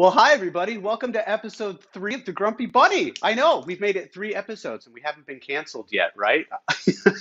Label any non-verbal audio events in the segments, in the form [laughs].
Well, hi, everybody. Welcome to episode three of The Grumpy Bunny. I know we've made it three episodes and we haven't been canceled yet, right?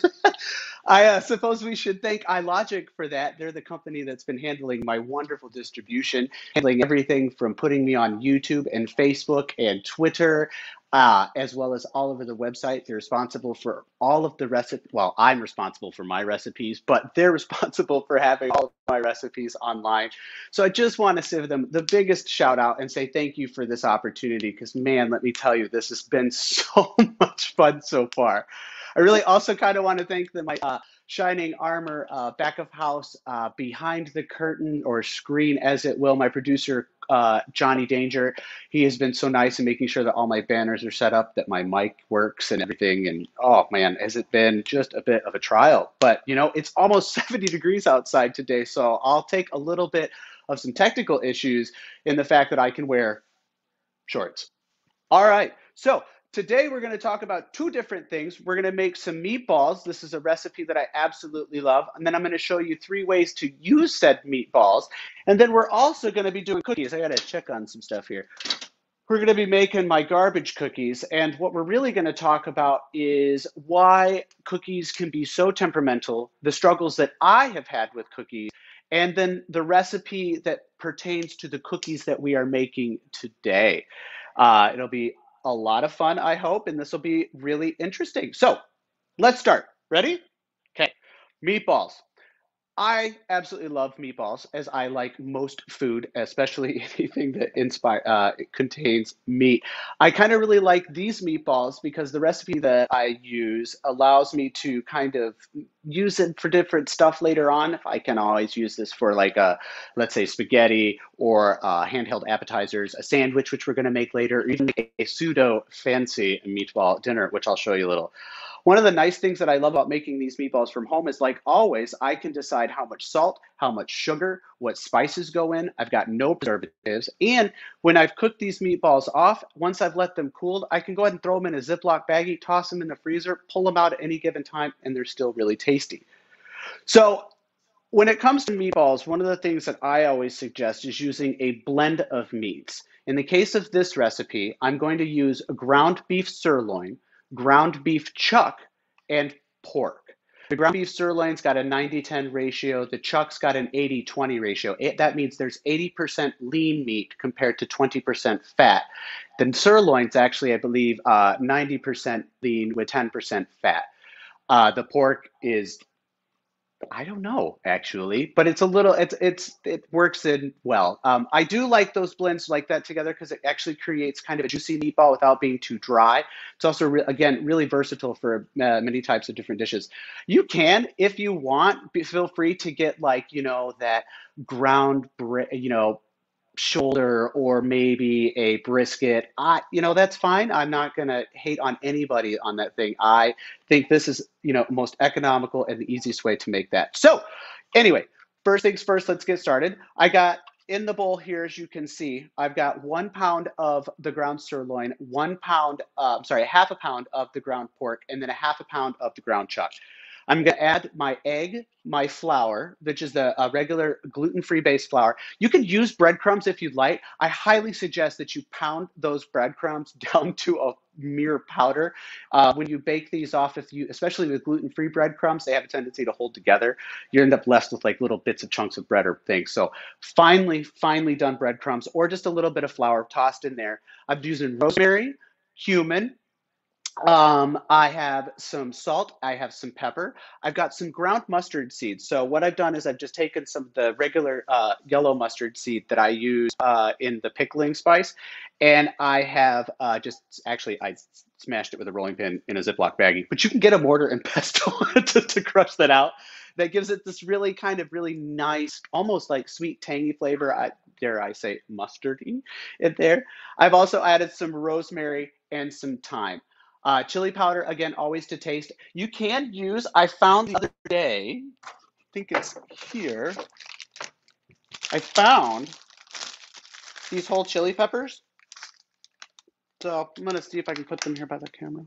[laughs] I uh, suppose we should thank iLogic for that. They're the company that's been handling my wonderful distribution, handling everything from putting me on YouTube and Facebook and Twitter, uh, as well as all over the website. They're responsible for all of the recipe. Well, I'm responsible for my recipes, but they're [laughs] responsible for having all of my recipes online. So I just want to give them the biggest shout out and say thank you for this opportunity because, man, let me tell you, this has been [laughs] so much fun so far. I really also kind of want to thank the, my uh, Shining Armor uh, back of house, uh, behind the curtain or screen, as it will, my producer, uh, Johnny Danger. He has been so nice in making sure that all my banners are set up, that my mic works and everything. And oh man, has it been just a bit of a trial? But you know, it's almost [laughs] 70 degrees outside today, so I'll take a little bit of some technical issues in the fact that I can wear shorts. All right, so Today, we're going to talk about two different things. We're going to make some meatballs. This is a recipe that I absolutely love. And then I'm going to show you three ways to use said meatballs. And then we're also going to be doing cookies. I got to check on some stuff here. We're going to be making my garbage cookies. And what we're really going to talk about is why cookies can be so temperamental, the struggles that I have had with cookies, and then the recipe that pertains to the cookies that we are making today. Uh, it'll be a lot of fun, I hope, and this will be really interesting. So let's start. Ready? Okay. Meatballs. I absolutely love meatballs, as I like most food, especially [laughs] anything that inspire uh, contains meat. I kind of really like these meatballs because the recipe that I use allows me to kind of use it for different stuff later on. If I can always use this for like a, let's say spaghetti or uh, handheld appetizers, a sandwich, which we're going to make later, or even a pseudo fancy meatball dinner, which I'll show you a little. One of the nice things that I love about making these meatballs from home is like always, I can decide how much salt, how much sugar, what spices go in. I've got no preservatives. And when I've cooked these meatballs off, once I've let them cool, I can go ahead and throw them in a Ziploc baggie, toss them in the freezer, pull them out at any given time, and they're still really tasty. So when it comes to meatballs, one of the things that I always suggest is using a blend of meats. In the case of this recipe, I'm going to use ground beef sirloin, ground beef chuck, and pork. The ground beef sirloin's got a 90 10 ratio. The chuck's got an 80 20 ratio. It, that means there's 80% lean meat compared to 20% fat. The sirloin's actually, I believe, uh, 90% lean with 10% fat. Uh, the pork is I don't know actually, but it's a little it's it's it works in well. Um, I do like those blends like that together because it actually creates kind of a juicy meatball without being too dry. It's also re- again really versatile for uh, many types of different dishes. You can, if you want, be, feel free to get like you know that ground you know shoulder or maybe a brisket. I, you know, that's fine. I'm not going to hate on anybody on that thing. I think this is, you know, most economical and the easiest way to make that. So, anyway, first things first, let's get started. I got in the bowl here, as you can see, I've got one pound of the ground sirloin, one pound, uh, sorry, half a pound of the ground pork, and then a half a pound of the ground chuck. I'm going to add my egg, my flour, which is the a regular gluten-free based flour. You can use breadcrumbs if you'd like. I highly suggest that you pound those breadcrumbs [laughs] down to a mere powder. Uh, when you bake these off, if you, especially with gluten-free breadcrumbs, they have a tendency to hold together. You end up left with like little bits of chunks of bread or things. So finely, finely done breadcrumbs or just a little bit of flour tossed in there. I'm using rosemary, cumin, um, I have some salt. I have some pepper. I've got some ground mustard seeds. So what I've done is I've just taken some of the regular uh, yellow mustard seed that I use uh, in the pickling spice, and I have uh, just actually I smashed it with a rolling pin in a Ziploc baggie. But you can get a mortar and [laughs] pestle [laughs] to, to crush that out. That gives it this really kind of really nice, almost like sweet tangy flavor. I dare I say mustardy in there. I've also added some rosemary and some thyme. Uh, chili powder, again, always to taste. You can use, I found the other day, I think it's here, I found these whole chili peppers. So I'm going to see if I can put them here by the camera.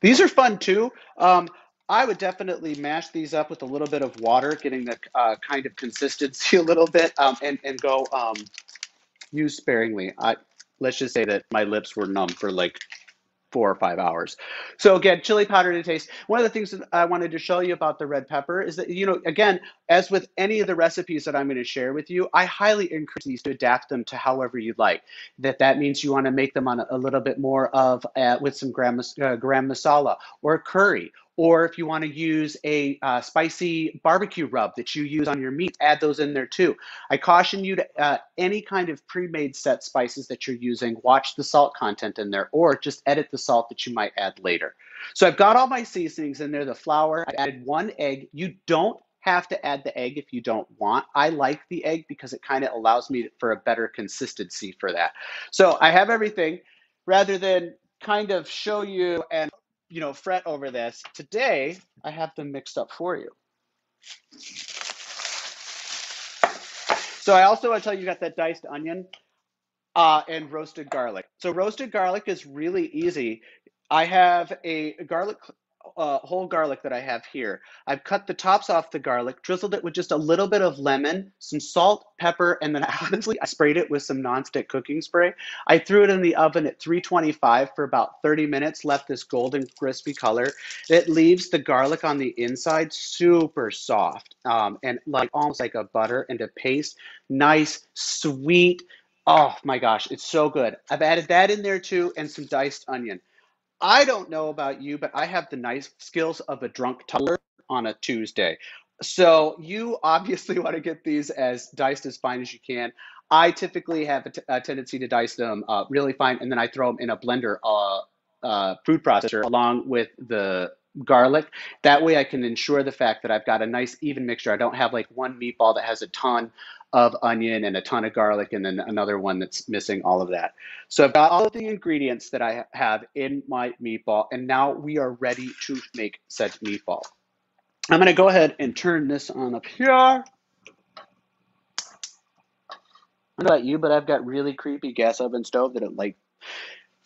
These are fun too. Um, I would definitely mash these up with a little bit of water, getting the uh, kind of consistency [laughs] a little bit, um, and, and go um, use sparingly. I let's just say that my lips were numb for like four or five hours. So again, chili powder to taste. One of the things that I wanted to show you about the red pepper is that, you know, again, as with any of the recipes that I'm going to share with you, I highly encourage these to adapt them to however you like. That that means you want to make them on a, a little bit more of uh, with some gram, uh, gram masala or curry or if you want to use a uh, spicy barbecue rub that you use on your meat, add those in there too. I caution you to uh, any kind of pre-made set spices that you're using, watch the salt content in there, or just edit the salt that you might add later. So I've got all my seasonings in there, the flour, I added one egg. You don't have to add the egg if you don't want. I like the egg because it kind of allows me for a better consistency for that. So I have everything rather than kind of show you and you know, fret over this. Today, I have them mixed up for you. So I also want to tell you, you got that diced onion uh, and roasted garlic. So roasted garlic is really easy. I have a garlic uh, whole garlic that I have here. I've cut the tops off the garlic, drizzled it with just a little bit of lemon, some salt, pepper, and then [laughs] honestly, I sprayed it with some nonstick cooking spray. I threw it in the oven at 325 for about 30 minutes, left this golden crispy color. It leaves the garlic on the inside super soft um, and like almost like a butter and a paste. Nice, sweet. Oh my gosh, it's so good. I've added that in there too and some diced onion. I don't know about you, but I have the nice skills of a drunk toddler on a Tuesday. So you obviously [laughs] want to get these as diced as fine as you can. I typically have a, t- a tendency to dice them uh, really fine, and then I throw them in a blender, uh, uh, food processor, along with the garlic. That way, I can ensure the fact that I've got a nice even mixture. I don't have like one meatball that has a ton of onion and a ton of garlic, and then another one that's missing all of that. So I've got all of the ingredients that I have in my meatball, and now we are ready to make said meatball. I'm going to go ahead and turn this on up here. I don't know about you, but I've got really creepy gas oven stove that it like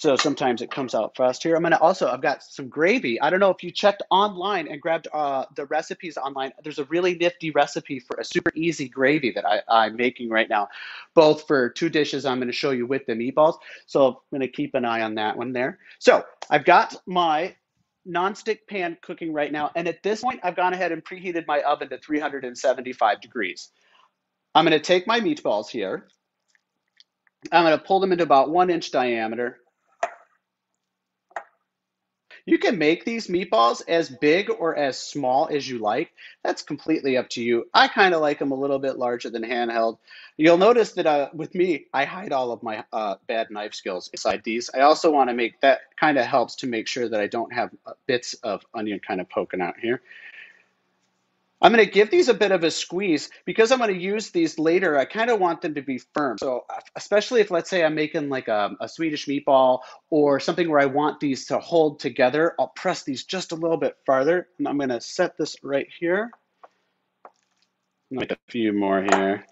so sometimes it comes out fast here. I'm gonna also, I've got some gravy. I don't know if you checked online and grabbed uh, the recipes online. There's a really nifty recipe for a super easy gravy that I, I'm making right now, both for two dishes I'm gonna show you with the meatballs. So I'm gonna keep an eye on that one there. So I've got my nonstick pan cooking right now. And at this point, I've gone ahead and preheated my oven to 375 degrees. I'm gonna take my meatballs here. I'm gonna pull them into about one inch diameter you can make these meatballs as big or as small as you like. That's completely up to you. I kind of like them a little bit larger than handheld. You'll notice that uh, with me, I hide all of my uh, bad knife skills inside these. I also want to make that kind of helps to make sure that I don't have uh, bits of onion kind of poking out here. I'm going to give these a bit of a squeeze because I'm going to use these later. I kind of want them to be firm. So especially if let's say I'm making like a, a, Swedish meatball or something where I want these to hold together, I'll press these just a little bit farther. And I'm going to set this right here. Make a few more here.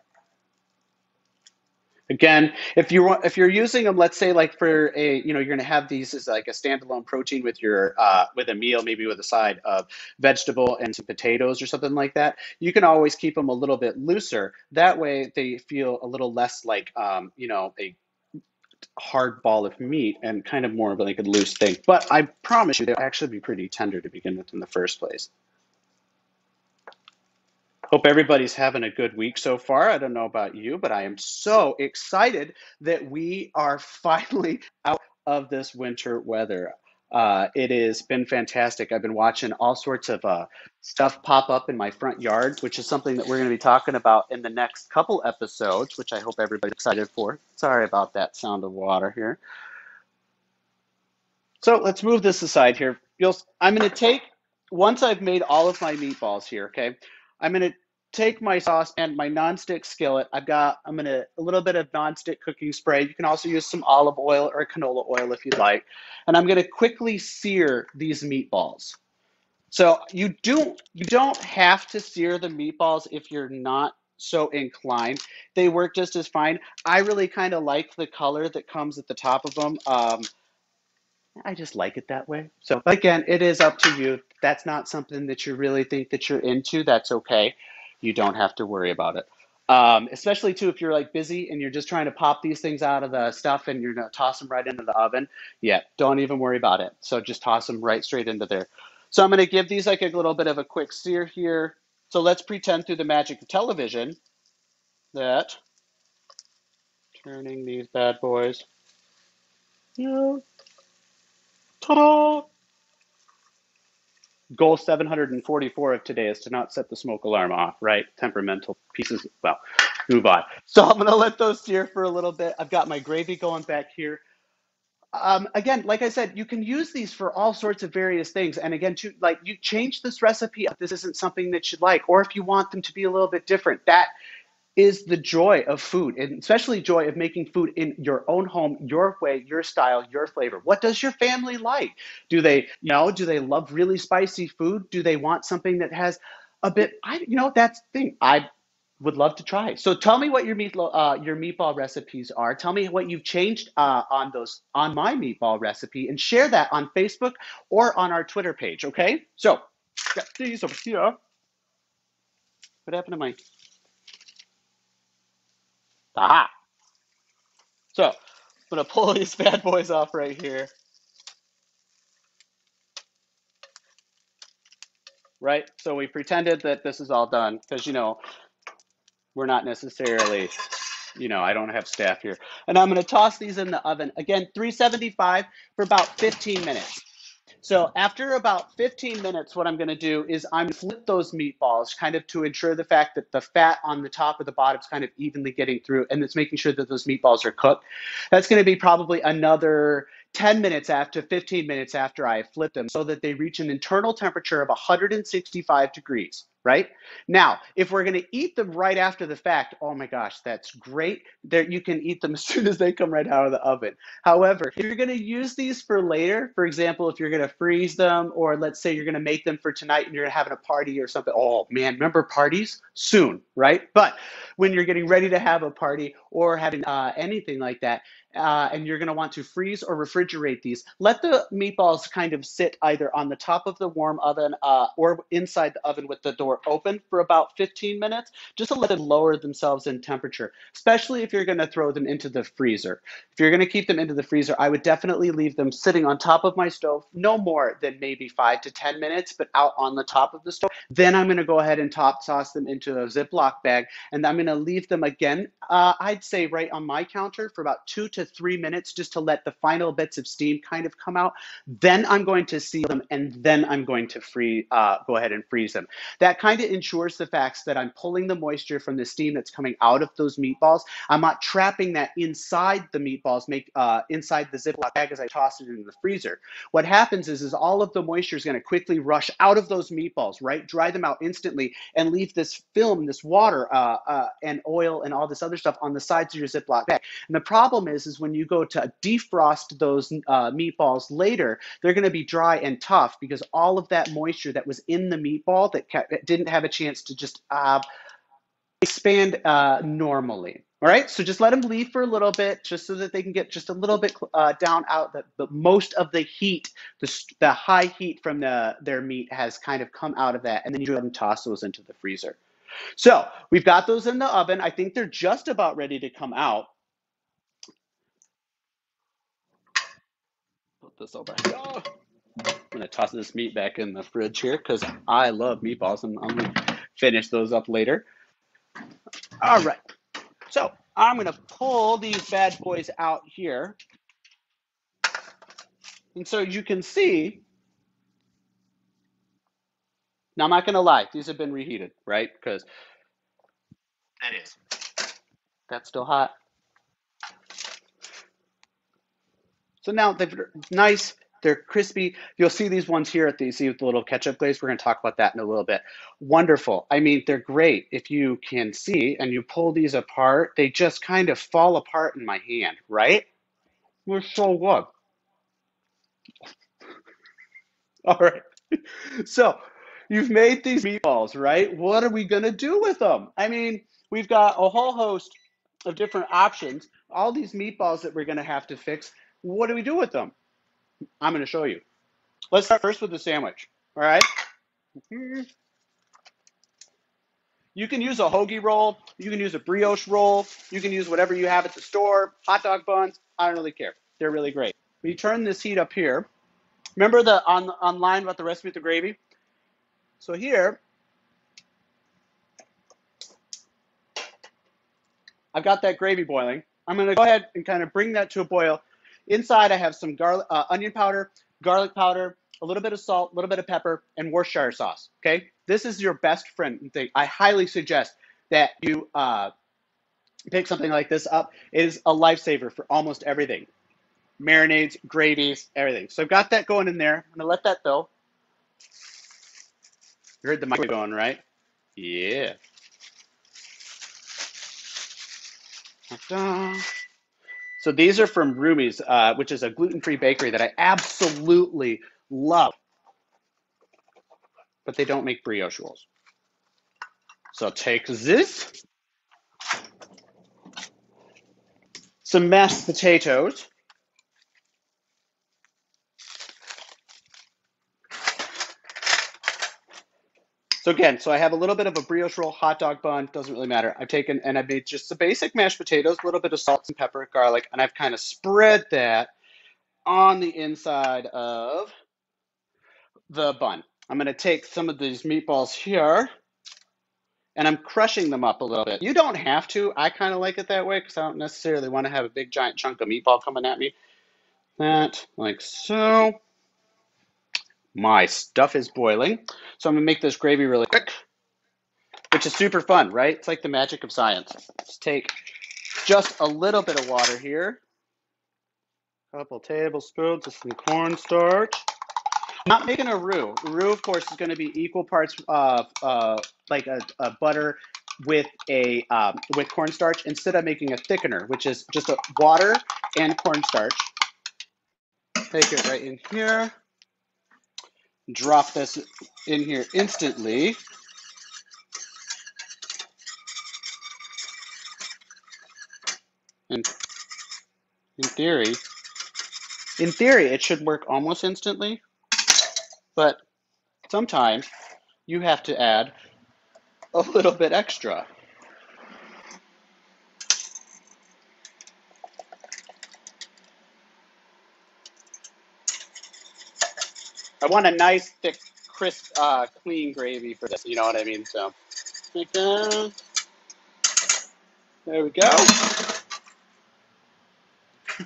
Again, if you if you're using them, let's say like for a you know you're going to have these as like a standalone protein with your uh, with a meal, maybe with a side of vegetable and some potatoes or something like that. You can always keep them a little bit looser. That way, they feel a little less like um, you know a hard ball of meat and kind of more of like a loose thing. But I promise you, they'll actually be pretty tender to begin with in the first place. Hope everybody's having a good week so far. I don't know about you, but I am so excited that we are [laughs] finally out of this winter weather. Uh, it has been fantastic. I've been watching all sorts of uh, stuff pop up in my front yard, which is something that we're going to be talking about in the next couple episodes, which I hope everybody's excited for. Sorry about that sound of water here. So let's move this aside here. You'll, I'm going to take, once I've made all of my meatballs here, okay, I'm going to take my sauce and my nonstick skillet. I've got, I'm going to, a little bit of nonstick cooking spray. You can also use some olive oil or canola oil if you'd like. And I'm going to quickly sear these meatballs. So you do you don't have to sear the meatballs if you're not so inclined. They work just as fine. I really kind of like the color that comes at the top of them. Um, I just like it that way. So again, it is up to you. That's not something that you really think that you're into. That's okay. You don't have to worry about it. Um, especially too if you're like busy and you're just trying to pop these things out of the stuff and you're gonna toss them right into the oven. Yeah, don't even worry about it. So just toss them right straight into there. So I'm gonna give these like a little bit of a quick sear here. So let's pretend through the magic of television that turning these bad boys. Yeah, ta-da! Goal 744 of today is to not set the smoke alarm off, right? Temperamental pieces. Well, move on. So I'm gonna let those sear for a little bit. I've got my gravy going back here. Um, again, like I said, you can use these for all sorts of various things. And again, to like you change this recipe if this isn't something that you like, or if you want them to be a little bit different. That is the joy of food, and especially joy of making food in your own home, your way, your style, your flavor. What does your family like? Do they, you know, do they love really spicy food? Do they want something that has a bit? I, you know, that's the thing. I would love to try. So tell me what your meat, uh, your meatball recipes are. Tell me what you've changed uh, on those on my meatball recipe, and share that on Facebook or on our Twitter page. Okay. So got these over here. What happened to my? Aha. So I'm gonna pull [laughs] these bad boys off right here. Right. So we pretended that this is all done because you know we're not necessarily, you know, I don't have staff here. And I'm gonna toss these in the oven again, 375 for about 15 minutes. So after about 15 minutes, what I'm going to do is I'm flip those meatballs kind of to ensure the fact that the fat on the top of the bottom is kind of evenly getting through and it's making sure that those meatballs are cooked. That's going to be probably another 10 minutes after 15 minutes after I flip them so that they reach an internal temperature of 165 degrees, right? Now, if we're going to eat them right after the fact, oh my gosh, that's great. There you can eat them [laughs] as soon as they come right out of the oven. However, if you're going to use these for later, for example, if you're going to freeze them or let's say you're going to make them for tonight and you're having a party or something, oh man, remember parties? Soon, right? But when you're getting ready to have a party or having uh, anything like that, uh, and you're going to want to freeze or refrigerate these. Let the meatballs kind of sit either on the top of the warm oven uh, or inside the oven with the door open for about 15 minutes, just to let them lower themselves in temperature, especially if you're going to throw them into the freezer. If you're going to keep them into the freezer, I would definitely leave them sitting on top of my stove no more than maybe five to 10 minutes, but out on the top of the stove. Then I'm going to go ahead and top toss them into a Ziploc bag, and I'm going to leave them again, uh, I'd say right on my counter for about two to three minutes just to let the final bits of steam kind of come out. Then I'm going to seal them and then I'm going to free, uh, go ahead and freeze them. That kind of ensures the facts that I'm pulling the moisture from the steam that's coming out of those meatballs. I'm not trapping that inside the meatballs, make uh, inside the Ziploc bag as I toss it into the freezer. What happens is, is all of the moisture is going to quickly rush out of those meatballs, right? Dry them out instantly and leave this film, this water uh, uh and oil and all this other stuff on the sides of your Ziploc bag. And the problem is, is when you go to defrost those uh, meatballs later, they're going to be dry and tough because all of that moisture that was in the meatball that didn't have a chance to just uh, expand uh, normally. All right, so just let them leave for a little bit, just so that they can get just a little bit uh, down out. That the most of the heat, the, the high heat from the their meat has kind of come out of that, and then you go ahead and toss those into the freezer. So we've got those in the oven. I think they're just about ready to come out. Put this over. Oh. I'm gonna toss this meat back in the fridge here because I love meatballs and I'm gonna finish those up later. All right. So I'm gonna pull these bad boys out here. And so you can see, now I'm not gonna lie, these have been reheated, right? Because that is. That's still hot. So now they're nice, they're crispy. You'll see these ones here at the see with the little ketchup glaze. We're going to talk about that in a little bit. Wonderful. I mean, they're great. If you can see and you pull these apart, they just kind of fall apart in my hand, right? They're so good. [laughs] All right. [laughs] So you've made these meatballs, right? What are we going to do with them? I mean, we've got a whole host of different options. All these meatballs that we're going to have to fix. What do we do with them? I'm going to show you. Let's start first with the sandwich. All right. You can use a hoagie roll You can use a brioche roll. You can use whatever you have at the store. Hot dog buns. I don't really care. They're really great. We turn this heat up here. Remember the on online about the recipe with the gravy? So here, I've got that gravy boiling. I'm going to go ahead and kind of bring that to a boil. Inside, I have some garlic, uh, onion powder, garlic powder, a little bit of salt, a little bit of pepper, and Worcestershire sauce. Okay, this is your best friend thing. I highly suggest that you uh, pick something like this up. It is a lifesaver for almost everything marinades, gravies, everything. So I've got that going in there. I'm gonna let that go. You heard the mic going, right? Yeah. So these are from Rumi's, uh, which is a gluten-free bakery that I absolutely love. But they don't make brioche rolls. So take this, some mashed potatoes, So again, so I have a little bit of a brioche roll, hot dog bun, doesn't really matter. I've taken and I've made just the basic mashed potatoes, a little bit of salt and pepper, garlic, and I've kind of spread that on the inside of the bun. I'm going to take some of these meatballs here and I'm crushing them up a little bit. You don't have to. I kind of like it that way because I don't necessarily want to have a big giant chunk of meatball coming at me. That, like so. My stuff is boiling. So I'm to make this gravy really quick, which is super fun, right? It's like the magic of science. Let's take just a little bit of water here. A couple tablespoons of some cornstarch. Not making a roux. Roux, of course, is going to be equal parts uh, uh, like a, a, butter with a um, with cornstarch instead of making a thickener, which is just a water and cornstarch. Take it right in here drop this in here instantly. And in theory, in theory, it should work almost instantly, but sometimes you have to add a little bit extra. I want a nice, thick, crisp, uh, clean gravy for this. You know what I mean? So, there we go.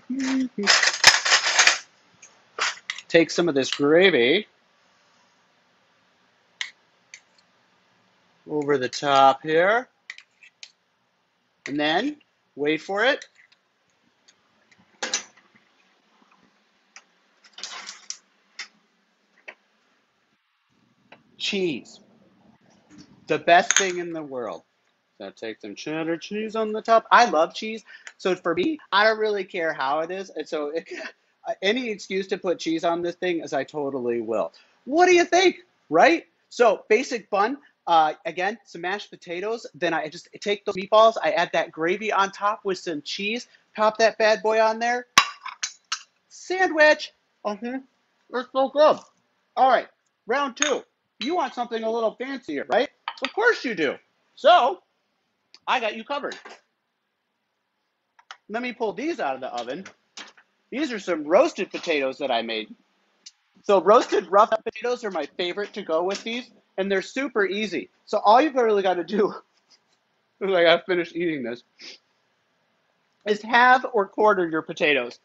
[laughs] Take some of this gravy over the top here. And then wait for it. Cheese. The best thing in the world. So take some cheddar cheese on the top. I love cheese. So for me, I don't really care how it is. And so it, [laughs] any excuse to put cheese on this thing is I totally will. What do you think? Right? So basic bun. Uh, again, some mashed potatoes. Then I just take those meatballs. I add that gravy on top with some cheese. Pop that bad boy on there. Sandwich. Uh-huh. It's so good. All right, round two. You want something a little fancier, right? Of course you do. So, I got you covered. Let me pull these out of the oven. These are some roasted potatoes that I made. So roasted rough potatoes are my favorite to go with these, and they're super easy. So all you've really got to do, [laughs] like I got to finish eating this, is have or quarter your potatoes.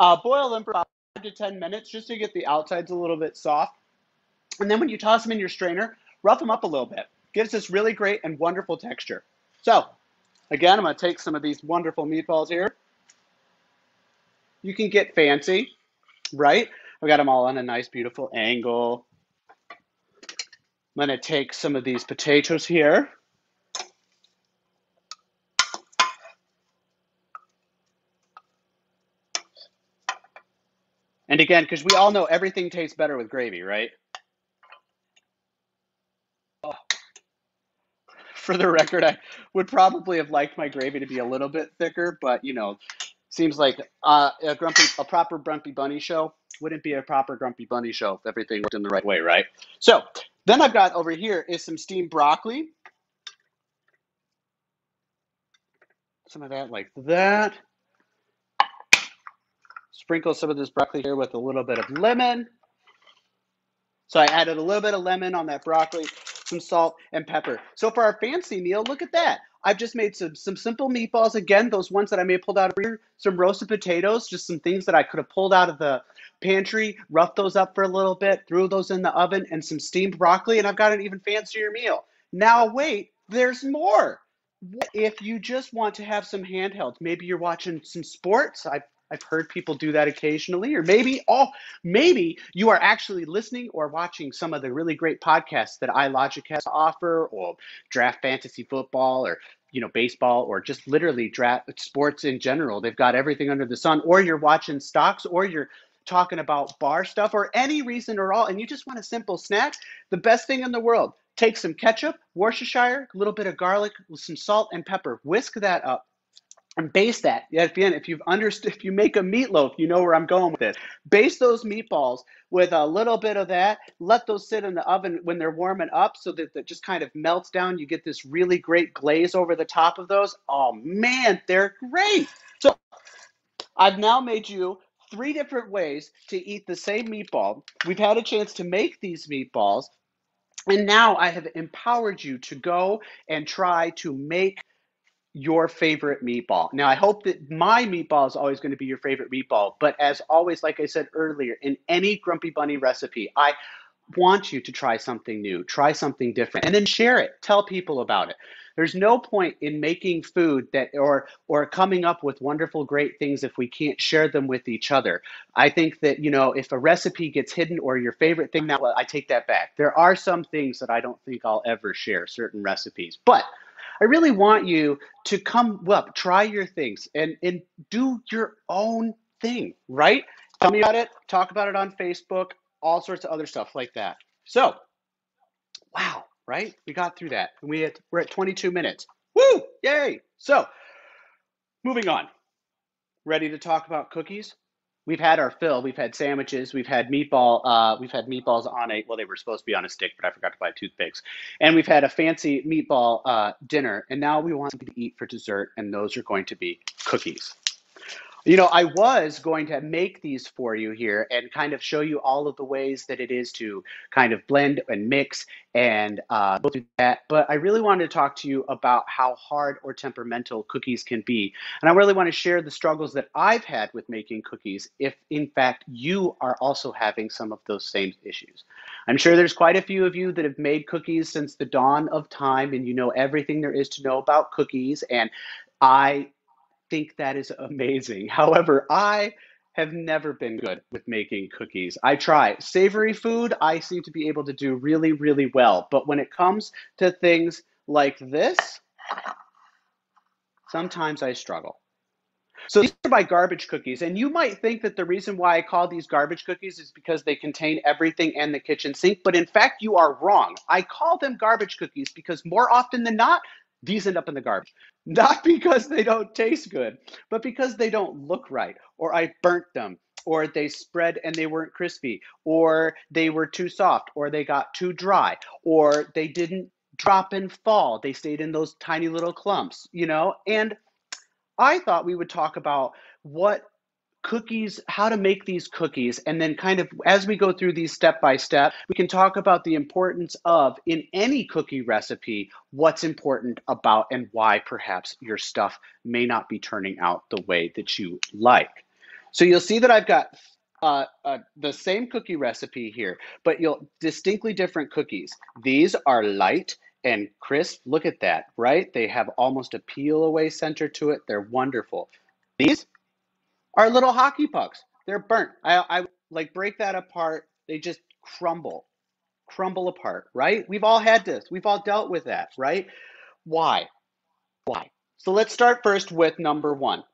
Uh, boil them for about five to ten minutes just to get the outsides a little bit soft. And then when you toss them in your strainer, rough them up a little bit. Gives this really great and wonderful texture. So, again, I'm to take some of these wonderful meatballs here. You can get fancy, right? I've got them all on a nice, beautiful angle. I'm to take some of these potatoes here. And again, because we all know everything tastes better with gravy, right? For the record, I would probably have liked my gravy to be a little bit thicker, but you know, seems like uh, a grumpy, a proper grumpy bunny show wouldn't be a proper grumpy bunny show if everything worked in the right way, right? So then I've got over here is some steamed broccoli. some of that like that. Sprinkle some of this broccoli here with a little bit of lemon. So I added a little bit of lemon on that broccoli, some salt and pepper. So for our fancy meal, look at that. I've just made some some simple meatballs. Again, those ones that I may have pulled out of here. Some roasted potatoes, just some things that I could have pulled out of the pantry, roughed those up for a little bit, threw those in the oven, and some steamed broccoli, and I've got an even fancier meal. Now wait, there's more. What if you just want to have some handhelds? Maybe you're watching some sports. I've I've heard people do that occasionally, or maybe oh, maybe you are actually listening or watching some of the really great podcasts that iLogic has to offer, or draft fantasy football, or you know baseball, or just literally draft sports in general. They've got everything under the sun. Or you're watching stocks, or you're talking about bar stuff, or any reason at all, and you just want a simple snack. The best thing in the world. Take some ketchup, Worcestershire, a little bit of garlic, some salt and pepper. Whisk that up and base that. At the end, if you've understood, if you make a meatloaf, you know where I'm going with this. Base those meatballs with a little bit of that. Let those sit in the oven when they're warming up, so that it just kind of melts down. You get this really great glaze over the top of those. Oh man, they're great. So I've now made you three different ways to eat the same meatball. We've had a chance to make these meatballs, and now I have empowered you to go and try to make your favorite meatball. Now, I hope that my meatball is always going to be your favorite meatball, but as always, like I said earlier, in any Grumpy Bunny recipe, I want you to try something new, try something different, and then share it. Tell people about it. There's no point in making food that or or coming up with wonderful great things if we can't share them with each other. I think that, you know, if a recipe gets hidden or your favorite thing now I take that back. There are some things that I don't think I'll ever share, certain recipes. But I really want you to come up, try your things, and and do your own thing, right? Tell me about it, talk about it on Facebook, all sorts of other stuff like that. So, wow, right? We got through that. We had, we're at 22 minutes. Woo! Yay! So, moving on. Ready to talk about cookies? We've had our fill. We've had sandwiches. We've had meatball. Uh, we've had meatballs on a well, they were supposed to be on a stick, but I forgot to buy toothpicks. And we've had a fancy meatball uh, dinner. And now we want something to eat for dessert, and those are going to be cookies. You know, I was going to make these for you here and kind of show you all of the ways that it is to kind of blend and mix and uh, do that. But I really wanted to talk to you about how hard or temperamental cookies can be. And I really want to share the struggles that I've had with making cookies if, in fact, you are also having some of those same issues. I'm sure there's quite a few of you that have made cookies since the dawn of time and you know everything there is to know about cookies. And I think that is amazing. However, I have never been good with making cookies. I try. Savory food, I seem to be able to do really, really well. But when it comes to things like this, sometimes I struggle. So these are my garbage cookies. And you might think that the reason why I call these garbage cookies is because they contain everything and the kitchen sink. But in fact, you are wrong. I call them garbage cookies because more often than not, these end up in the garbage. Not because they don't taste good, but because they don't look right, or I burnt them, or they spread and they weren't crispy, or they were too soft, or they got too dry, or they didn't drop and fall. They stayed in those tiny little clumps, you know? And I thought we would talk about what cookies, how to make these cookies, and then kind of as we go through these step by step, we can talk about the importance of, in any cookie recipe, what's important about and why perhaps your stuff may not be turning out the way that you like. So you'll see that I've got uh, uh, the same cookie recipe here, but you'll distinctly different cookies. These are light and crisp. Look at that, right? They have almost a peel away center to it. They're wonderful. These are little hockey pucks. They're burnt. I, I like break that apart. They just crumble, crumble apart, right? We've all had this. We've all dealt with that, right? Why? Why? So let's start first with number one.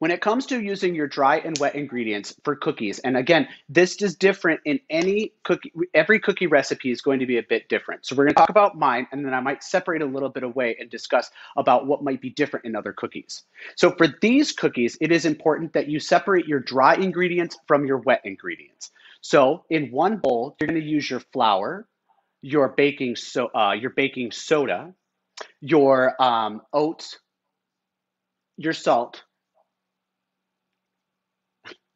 When it comes to using your dry and wet ingredients for cookies, and again, this is different in any cookie, every cookie recipe is going to be a bit different. So we're going to talk about mine, and then I might separate a little bit away and discuss about what might be different in other cookies. So for these cookies, it is important that you separate your dry ingredients from your wet ingredients. So in one bowl, you're going to use your flour, your baking so uh, your baking soda, your um, oats, your salt,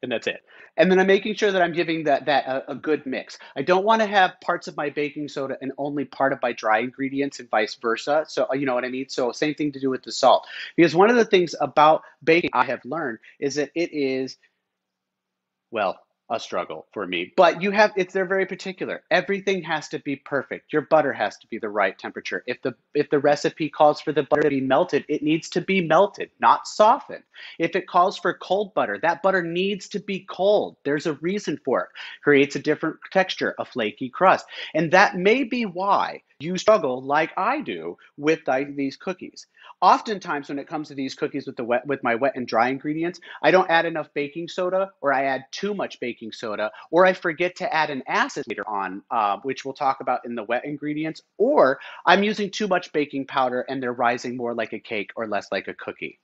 and that's it. And then I'm making sure that I'm giving that that a, a good mix. I don't want to have parts of my baking soda and only part of my dry ingredients and vice versa. So uh, you know what I mean? So same thing to do with the salt. Because one of the things about baking I have learned is that it is well, a struggle for me. But you have it's they're very particular. Everything has to be perfect. Your butter has to be the right temperature. If the if the recipe calls for the butter to be melted, it needs to be melted, not softened. If it calls for cold butter, that butter needs to be cold. There's a reason for it. Creates a different texture, a flaky crust. And that may be why you struggle like I do with these cookies. Oftentimes, when it comes to these cookies with the wet with my wet and dry ingredients, I don't add enough baking soda, or I add too much baking soda, or I forget to add an acid later on, uh, which we'll talk about in the wet ingredients, or I'm using too much baking powder and they're rising more like a cake or less like a cookie.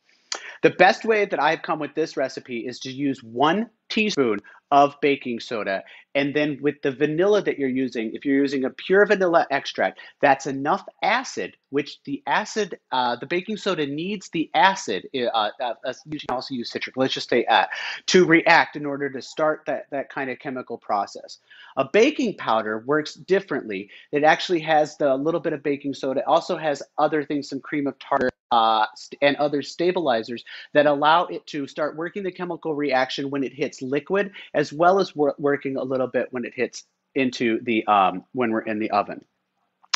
The best way that I've come with this recipe is to use one teaspoon of baking soda. And then with the vanilla that you're using, if you're using a pure vanilla extract, that's enough acid, which the acid, uh, the baking soda needs the acid. Uh, uh, uh you can also use citric, let's just say at, to react in order to start that, that kind of chemical process. A baking powder works differently. It actually has the little bit of baking soda, it also has other things, some cream of tartar uh, and other stabilizers that allow it to start working the chemical reaction when it hits liquid, as well as wor working a little bit when it hits into the um, when we're in the oven.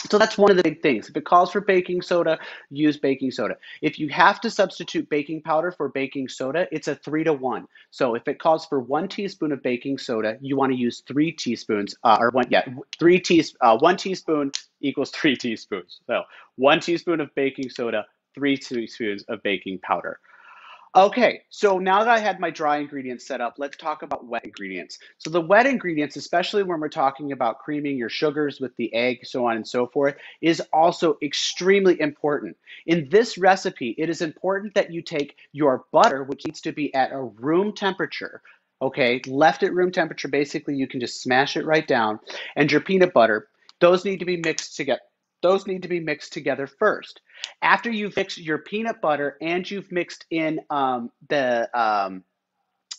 So that's one of the big things. If it calls for baking soda, use baking soda. If you have to substitute baking powder for baking soda, it's a three to one. So if it calls for one teaspoon of baking soda, you want to use three teaspoons, uh, or one, yeah, three teaspoons, uh, one teaspoon equals three teaspoons. So one teaspoon of baking soda, three teaspoons of baking powder. Okay, so now that I had my dry ingredients set up, let's talk about wet ingredients. So the wet ingredients, especially when we're talking about creaming your sugars with the egg, so on and so forth, is also extremely important. In this recipe, it is important that you take your butter, which needs to be at a room temperature, okay, left at room temperature, basically you can just smash it right down, and your peanut butter, those need to be mixed together. Those need to be mixed together first. After you've mixed your peanut butter and you've mixed in um, the um,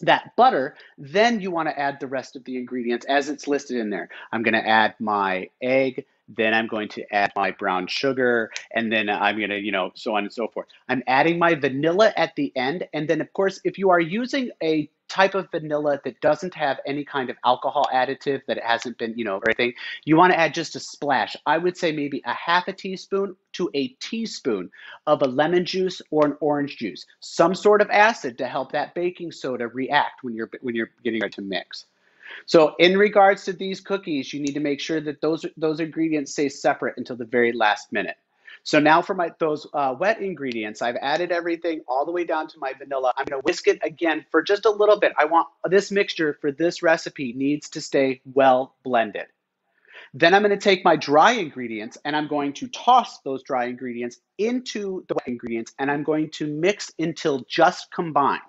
that butter, then you want to add the rest of the ingredients as it's listed in there. I'm going to add my egg, then I'm going to add my brown sugar, and then I'm going to, you know, so on and so forth. I'm adding my vanilla at the end. And then, of course, if you are using a type of vanilla that doesn't have any kind of alcohol additive that it hasn't been, you know, or anything, you want to add just a splash. I would say maybe a half a teaspoon to a teaspoon of a lemon juice or an orange juice, some sort of acid to help that baking soda react when you're when you're getting ready to mix. So in regards to these cookies, you need to make sure that those those ingredients stay separate until the very last minute. So now for my those uh, wet ingredients, I've added everything all the way down to my vanilla. I'm to whisk it again for just a little bit. I want this mixture for this recipe needs to stay well blended. Then I'm to take my dry ingredients and I'm going to toss those dry ingredients into the wet ingredients and I'm going to mix until just combined.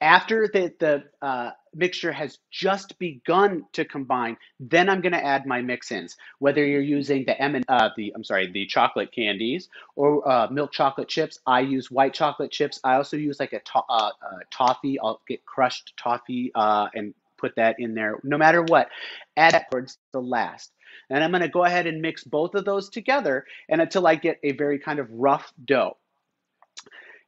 After the, the uh, mixture has just begun to combine, then I'm going to add my mix-ins. Whether you're using the M and uh, the I'm sorry, the chocolate candies or uh, milk chocolate chips, I use white chocolate chips. I also use like a to- uh, uh, toffee. I'll get crushed toffee uh, and put that in there. No matter what, add that towards the last. And I'm going to go ahead and mix both of those together and until I get a very kind of rough dough.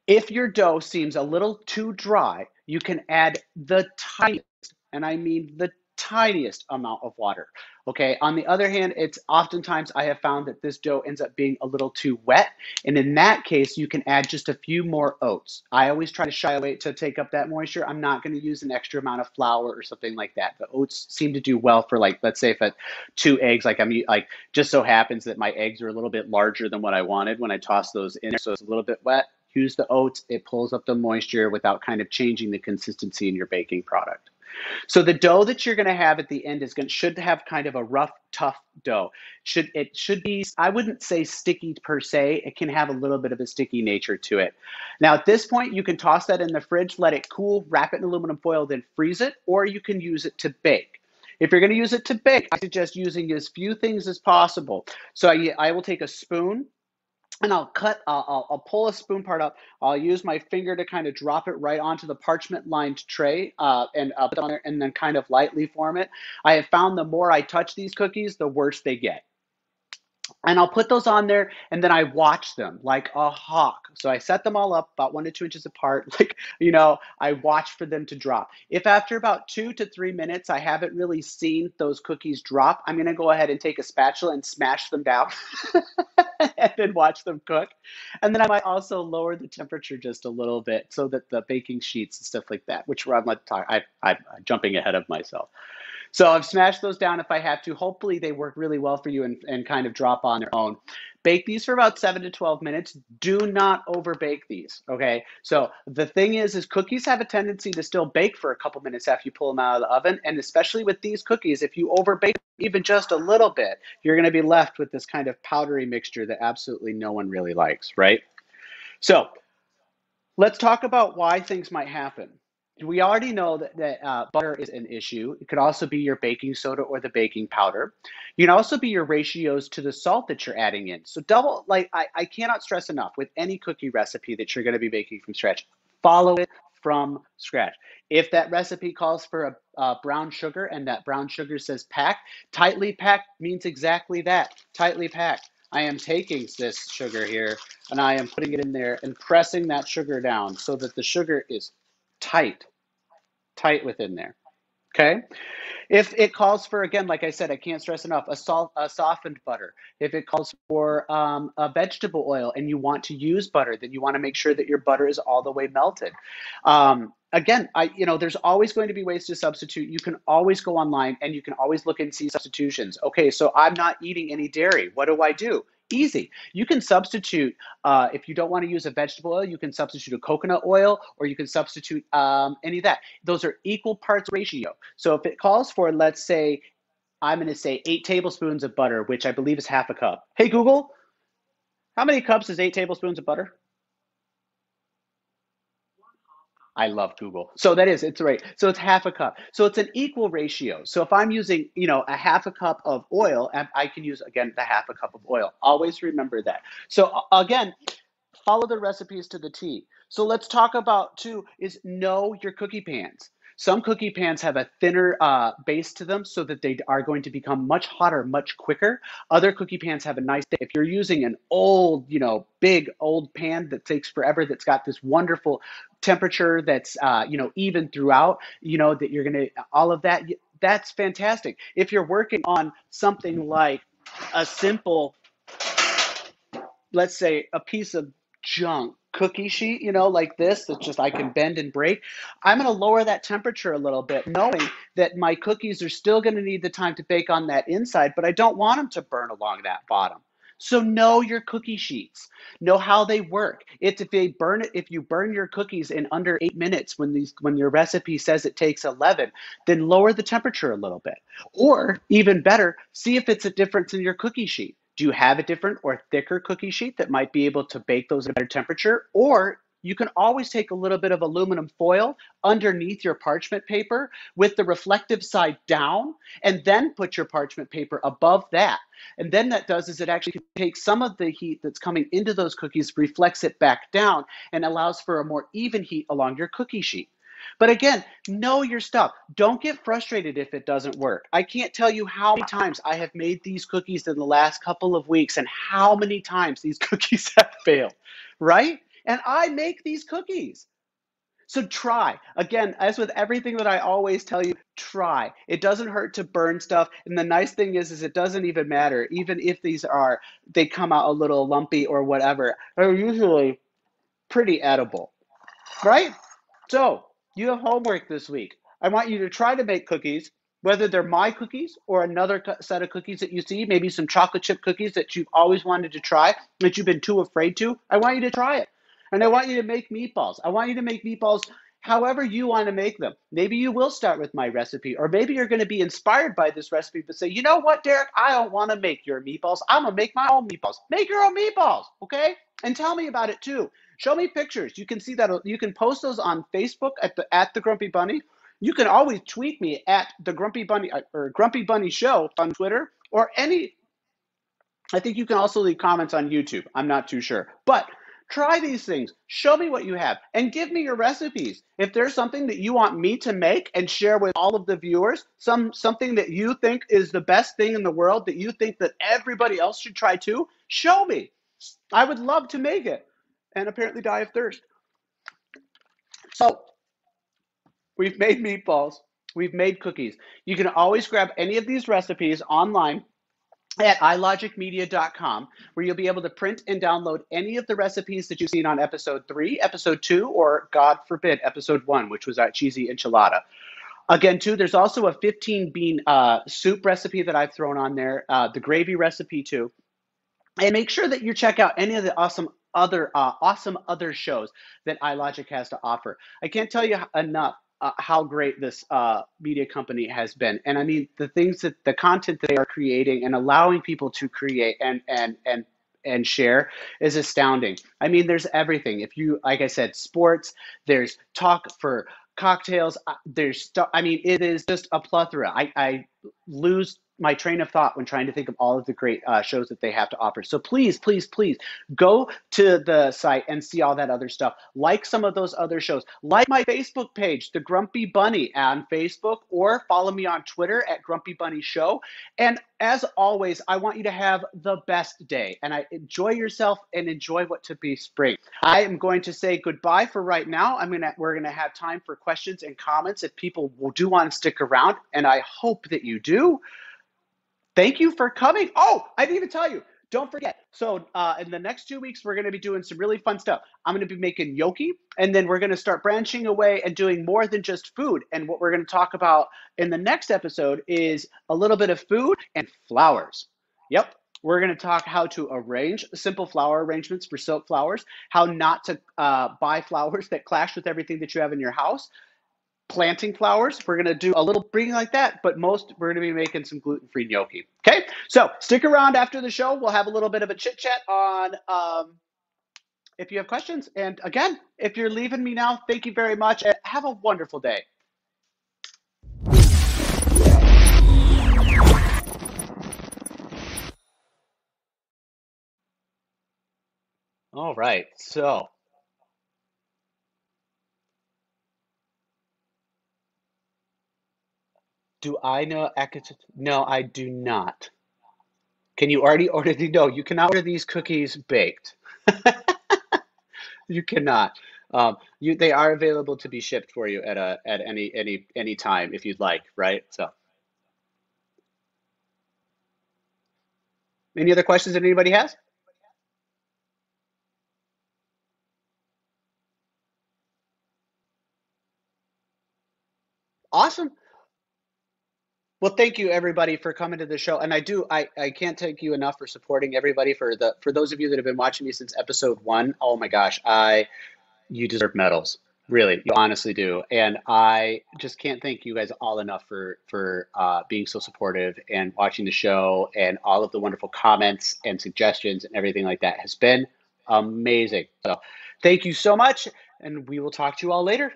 If your dough seems a little too dry, you can add the tiniest, and I mean the tiniest amount of water. Okay. On the other hand, it's oftentimes I have found that this dough ends up being a little too wet. And in that case, you can add just a few more oats. I always try to shy away to take up that moisture. I'm not going to use an extra amount of flour or something like that. The oats seem to do well for like, let's say if at two eggs, like I'm like, just so happens that my eggs are a little bit larger than what I wanted when I toss those in. So it's a little bit wet use the oats. It pulls up the moisture without kind of changing the consistency in your baking product. So the dough that you're going to have at the end is going should have kind of a rough, tough dough. Should it should be I wouldn't say sticky per se. It can have a little bit of a sticky nature to it. Now at this point you can toss that in the fridge, let it cool, wrap it in aluminum foil, then freeze it, or you can use it to bake. If you're going to use it to bake, I suggest using as few things as possible. So I, I will take a spoon and I'll cut, I'll, I'll, I'll pull a spoon part up. I'll use my finger to kind of drop it right onto the parchment lined tray uh, and uh, it on there and then kind of lightly form it. I have found the more I touch these cookies, the worse they get and I'll put those on there and then I watch them like a hawk. So I set them all up about one to two inches apart. [laughs] Like, you know, I watch for them to drop. If after about two to three minutes I haven't really seen those cookies drop, I'm going to go ahead and take a spatula and smash them down [laughs] and then watch them cook. And then I might also lower the temperature just a little bit so that the baking sheets and stuff like that, which I'm, I, I'm jumping ahead of myself. So I've smashed those down if I have to. Hopefully they work really well for you and, and kind of drop on their own. Bake these for about seven to 12 minutes. Do not over bake these. Okay. So the thing is, is cookies have a tendency to still bake for a couple minutes after you pull them out of the oven. And especially with these cookies, if you over bake even just a little bit, you're going to be left with this kind of powdery mixture that absolutely no one really likes, right? So let's talk about why things might happen we already know that, that uh, butter is an issue. It could also be your baking soda or the baking powder. You can also be your ratios to the salt that you're adding in. So double, like I, I cannot stress enough with any cookie recipe that you're going to be baking from scratch, follow it from scratch. If that recipe calls for a, a brown sugar and that brown sugar says packed, tightly packed means exactly that, tightly packed. I am taking this sugar here and I am putting it in there and pressing that sugar down so that the sugar is tight, tight within there. Okay. If it calls for, again, like I said, I can't stress enough, a, salt, a softened butter. If it calls for um, a vegetable oil and you want to use butter, then you want to make sure that your butter is all the way melted. Um, again, I, you know, there's always going to be ways to substitute. You can always go online and you can always look and see substitutions. Okay, so I'm not eating any dairy. What do I do? Easy. You can substitute, uh, if you don't want to use a vegetable oil, you can substitute a coconut oil or you can substitute um, any of that. Those are equal parts ratio. So if it calls for, let's say, I'm going to say eight tablespoons of butter, which I believe is half a cup. Hey, Google, how many cups is eight tablespoons of butter? I love Google. So that is, it's right. So it's half a cup. So it's an equal ratio. So if I'm using, you know, a half a cup of oil, and I can use, again, the half a cup of oil. Always remember that. So again, follow the recipes to the T. So let's talk about, too, is know your cookie pans. Some cookie pans have a thinner uh, base to them so that they are going to become much hotter much quicker. Other cookie pans have a nice, if you're using an old, you know, big old pan that takes forever, that's got this wonderful temperature that's, uh, you know, even throughout, you know, that you're going to, all of that, that's fantastic. If you're working on something like a simple, let's say a piece of junk cookie sheet, you know, like this, that just I can bend and break, I'm going to lower that temperature a little bit, knowing that my cookies are still going to need the time to bake on that inside, but I don't want them to burn along that bottom. So know your cookie sheets. Know how they work. If, if they burn it, if you burn your cookies in under eight minutes when these when your recipe says it takes 11, then lower the temperature a little bit. Or even better, see if it's a difference in your cookie sheet. Do you have a different or thicker cookie sheet that might be able to bake those at a better temperature? Or you can always take a little bit of aluminum foil underneath your parchment paper with the reflective side down, and then put your parchment paper above that. And then that does is it actually takes some of the heat that's coming into those cookies, reflects it back down, and allows for a more even heat along your cookie sheet. But again, know your stuff. Don't get frustrated if it doesn't work. I can't tell you how many times I have made these cookies in the last couple of weeks and how many times these [laughs] cookies have failed, right? And I make these cookies. So try. Again, as with everything that I always tell you, try. It doesn't hurt to burn stuff. And the nice thing is is it doesn't even matter. Even if these are they come out a little lumpy or whatever, they're usually pretty edible. Right? So, you have homework this week. I want you to try to make cookies, whether they're my cookies or another set of cookies that you see, maybe some chocolate chip cookies that you've always wanted to try, that you've been too afraid to. I want you to try it. And I want you to make meatballs. I want you to make meatballs however you want to make them. Maybe you will start with my recipe, or maybe you're going to be inspired by this recipe, but say, you know what, Derek, I don't want to make your meatballs. I'm going to make my own meatballs. Make your own meatballs, okay? And tell me about it too. Show me pictures. You can see that you can post those on Facebook at the at the Grumpy Bunny. You can always tweet me at the Grumpy Bunny uh, or Grumpy Bunny Show on Twitter or any I think you can also leave comments on YouTube. I'm not too sure. But try these things. Show me what you have and give me your recipes. If there's something that you want me to make and share with all of the viewers, some something that you think is the best thing in the world that you think that everybody else should try too, show me. I would love to make it and apparently die of thirst. So, we've made meatballs. We've made cookies. You can always grab any of these recipes online at ilogicmedia.com, where you'll be able to print and download any of the recipes that you've seen on episode three, episode two, or God forbid, episode one, which was that cheesy enchilada. Again, too, there's also a 15 bean uh, soup recipe that I've thrown on there, uh, the gravy recipe, too. And make sure that you check out any of the awesome other uh, awesome other shows that iLogic has to offer. I can't tell you enough uh, how great this uh, media company has been. And I mean, the things that the content they are creating and allowing people to create and and and and share is astounding. I mean, there's everything. If you, like I said, sports. There's talk for cocktails. uh, There's, I mean, it is just a plethora. I, I lose my train of thought when trying to think of all of the great uh, shows that they have to offer. So please, please, please go to the site and see all that other stuff. Like some of those other shows. Like my Facebook page, The Grumpy Bunny, on Facebook, or follow me on Twitter at Grumpy Bunny Show. And as always, I want you to have the best day and I enjoy yourself and enjoy what to be spring. I am going to say goodbye for right now. I'm gonna we're gonna have time for questions and comments if people do want to stick around, and I hope that you do. Thank you for coming. Oh, I didn't even tell you. Don't forget. So, uh, in the next two weeks, we're going to be doing some really fun stuff. I'm going to be making gnocchi, and then we're going to start branching away and doing more than just food. And what we're going to talk about in the next episode is a little bit of food and flowers. Yep. We're going to talk how to arrange simple flower arrangements for silk flowers, how not to uh, buy flowers [laughs] that clash with everything that you have in your house, planting flowers. We're going to do a little breeding like that, but most we're going to be making some gluten free gnocchi. Okay, so stick around after the show. We'll have a little bit of a chit chat on um, if you have questions. And again, if you're leaving me now, thank you very much and have a wonderful day. All right, so do I know? No, I do not. Can you already order the? No, you cannot order these cookies baked. [laughs] You cannot. Um, you they are available to be shipped for you at a at any any any time if you'd like, right? So, any other questions that anybody has? Awesome. Well, thank you everybody for coming to the show, and I do I I can't thank you enough for supporting everybody for the for those of you that have been watching me since episode one. Oh my gosh, I you deserve medals. Really, you honestly do, and I just can't thank you guys all enough for for uh, being so supportive and watching the show and all of the wonderful comments and suggestions and everything like that has been amazing. So, thank you so much, and we will talk to you all later.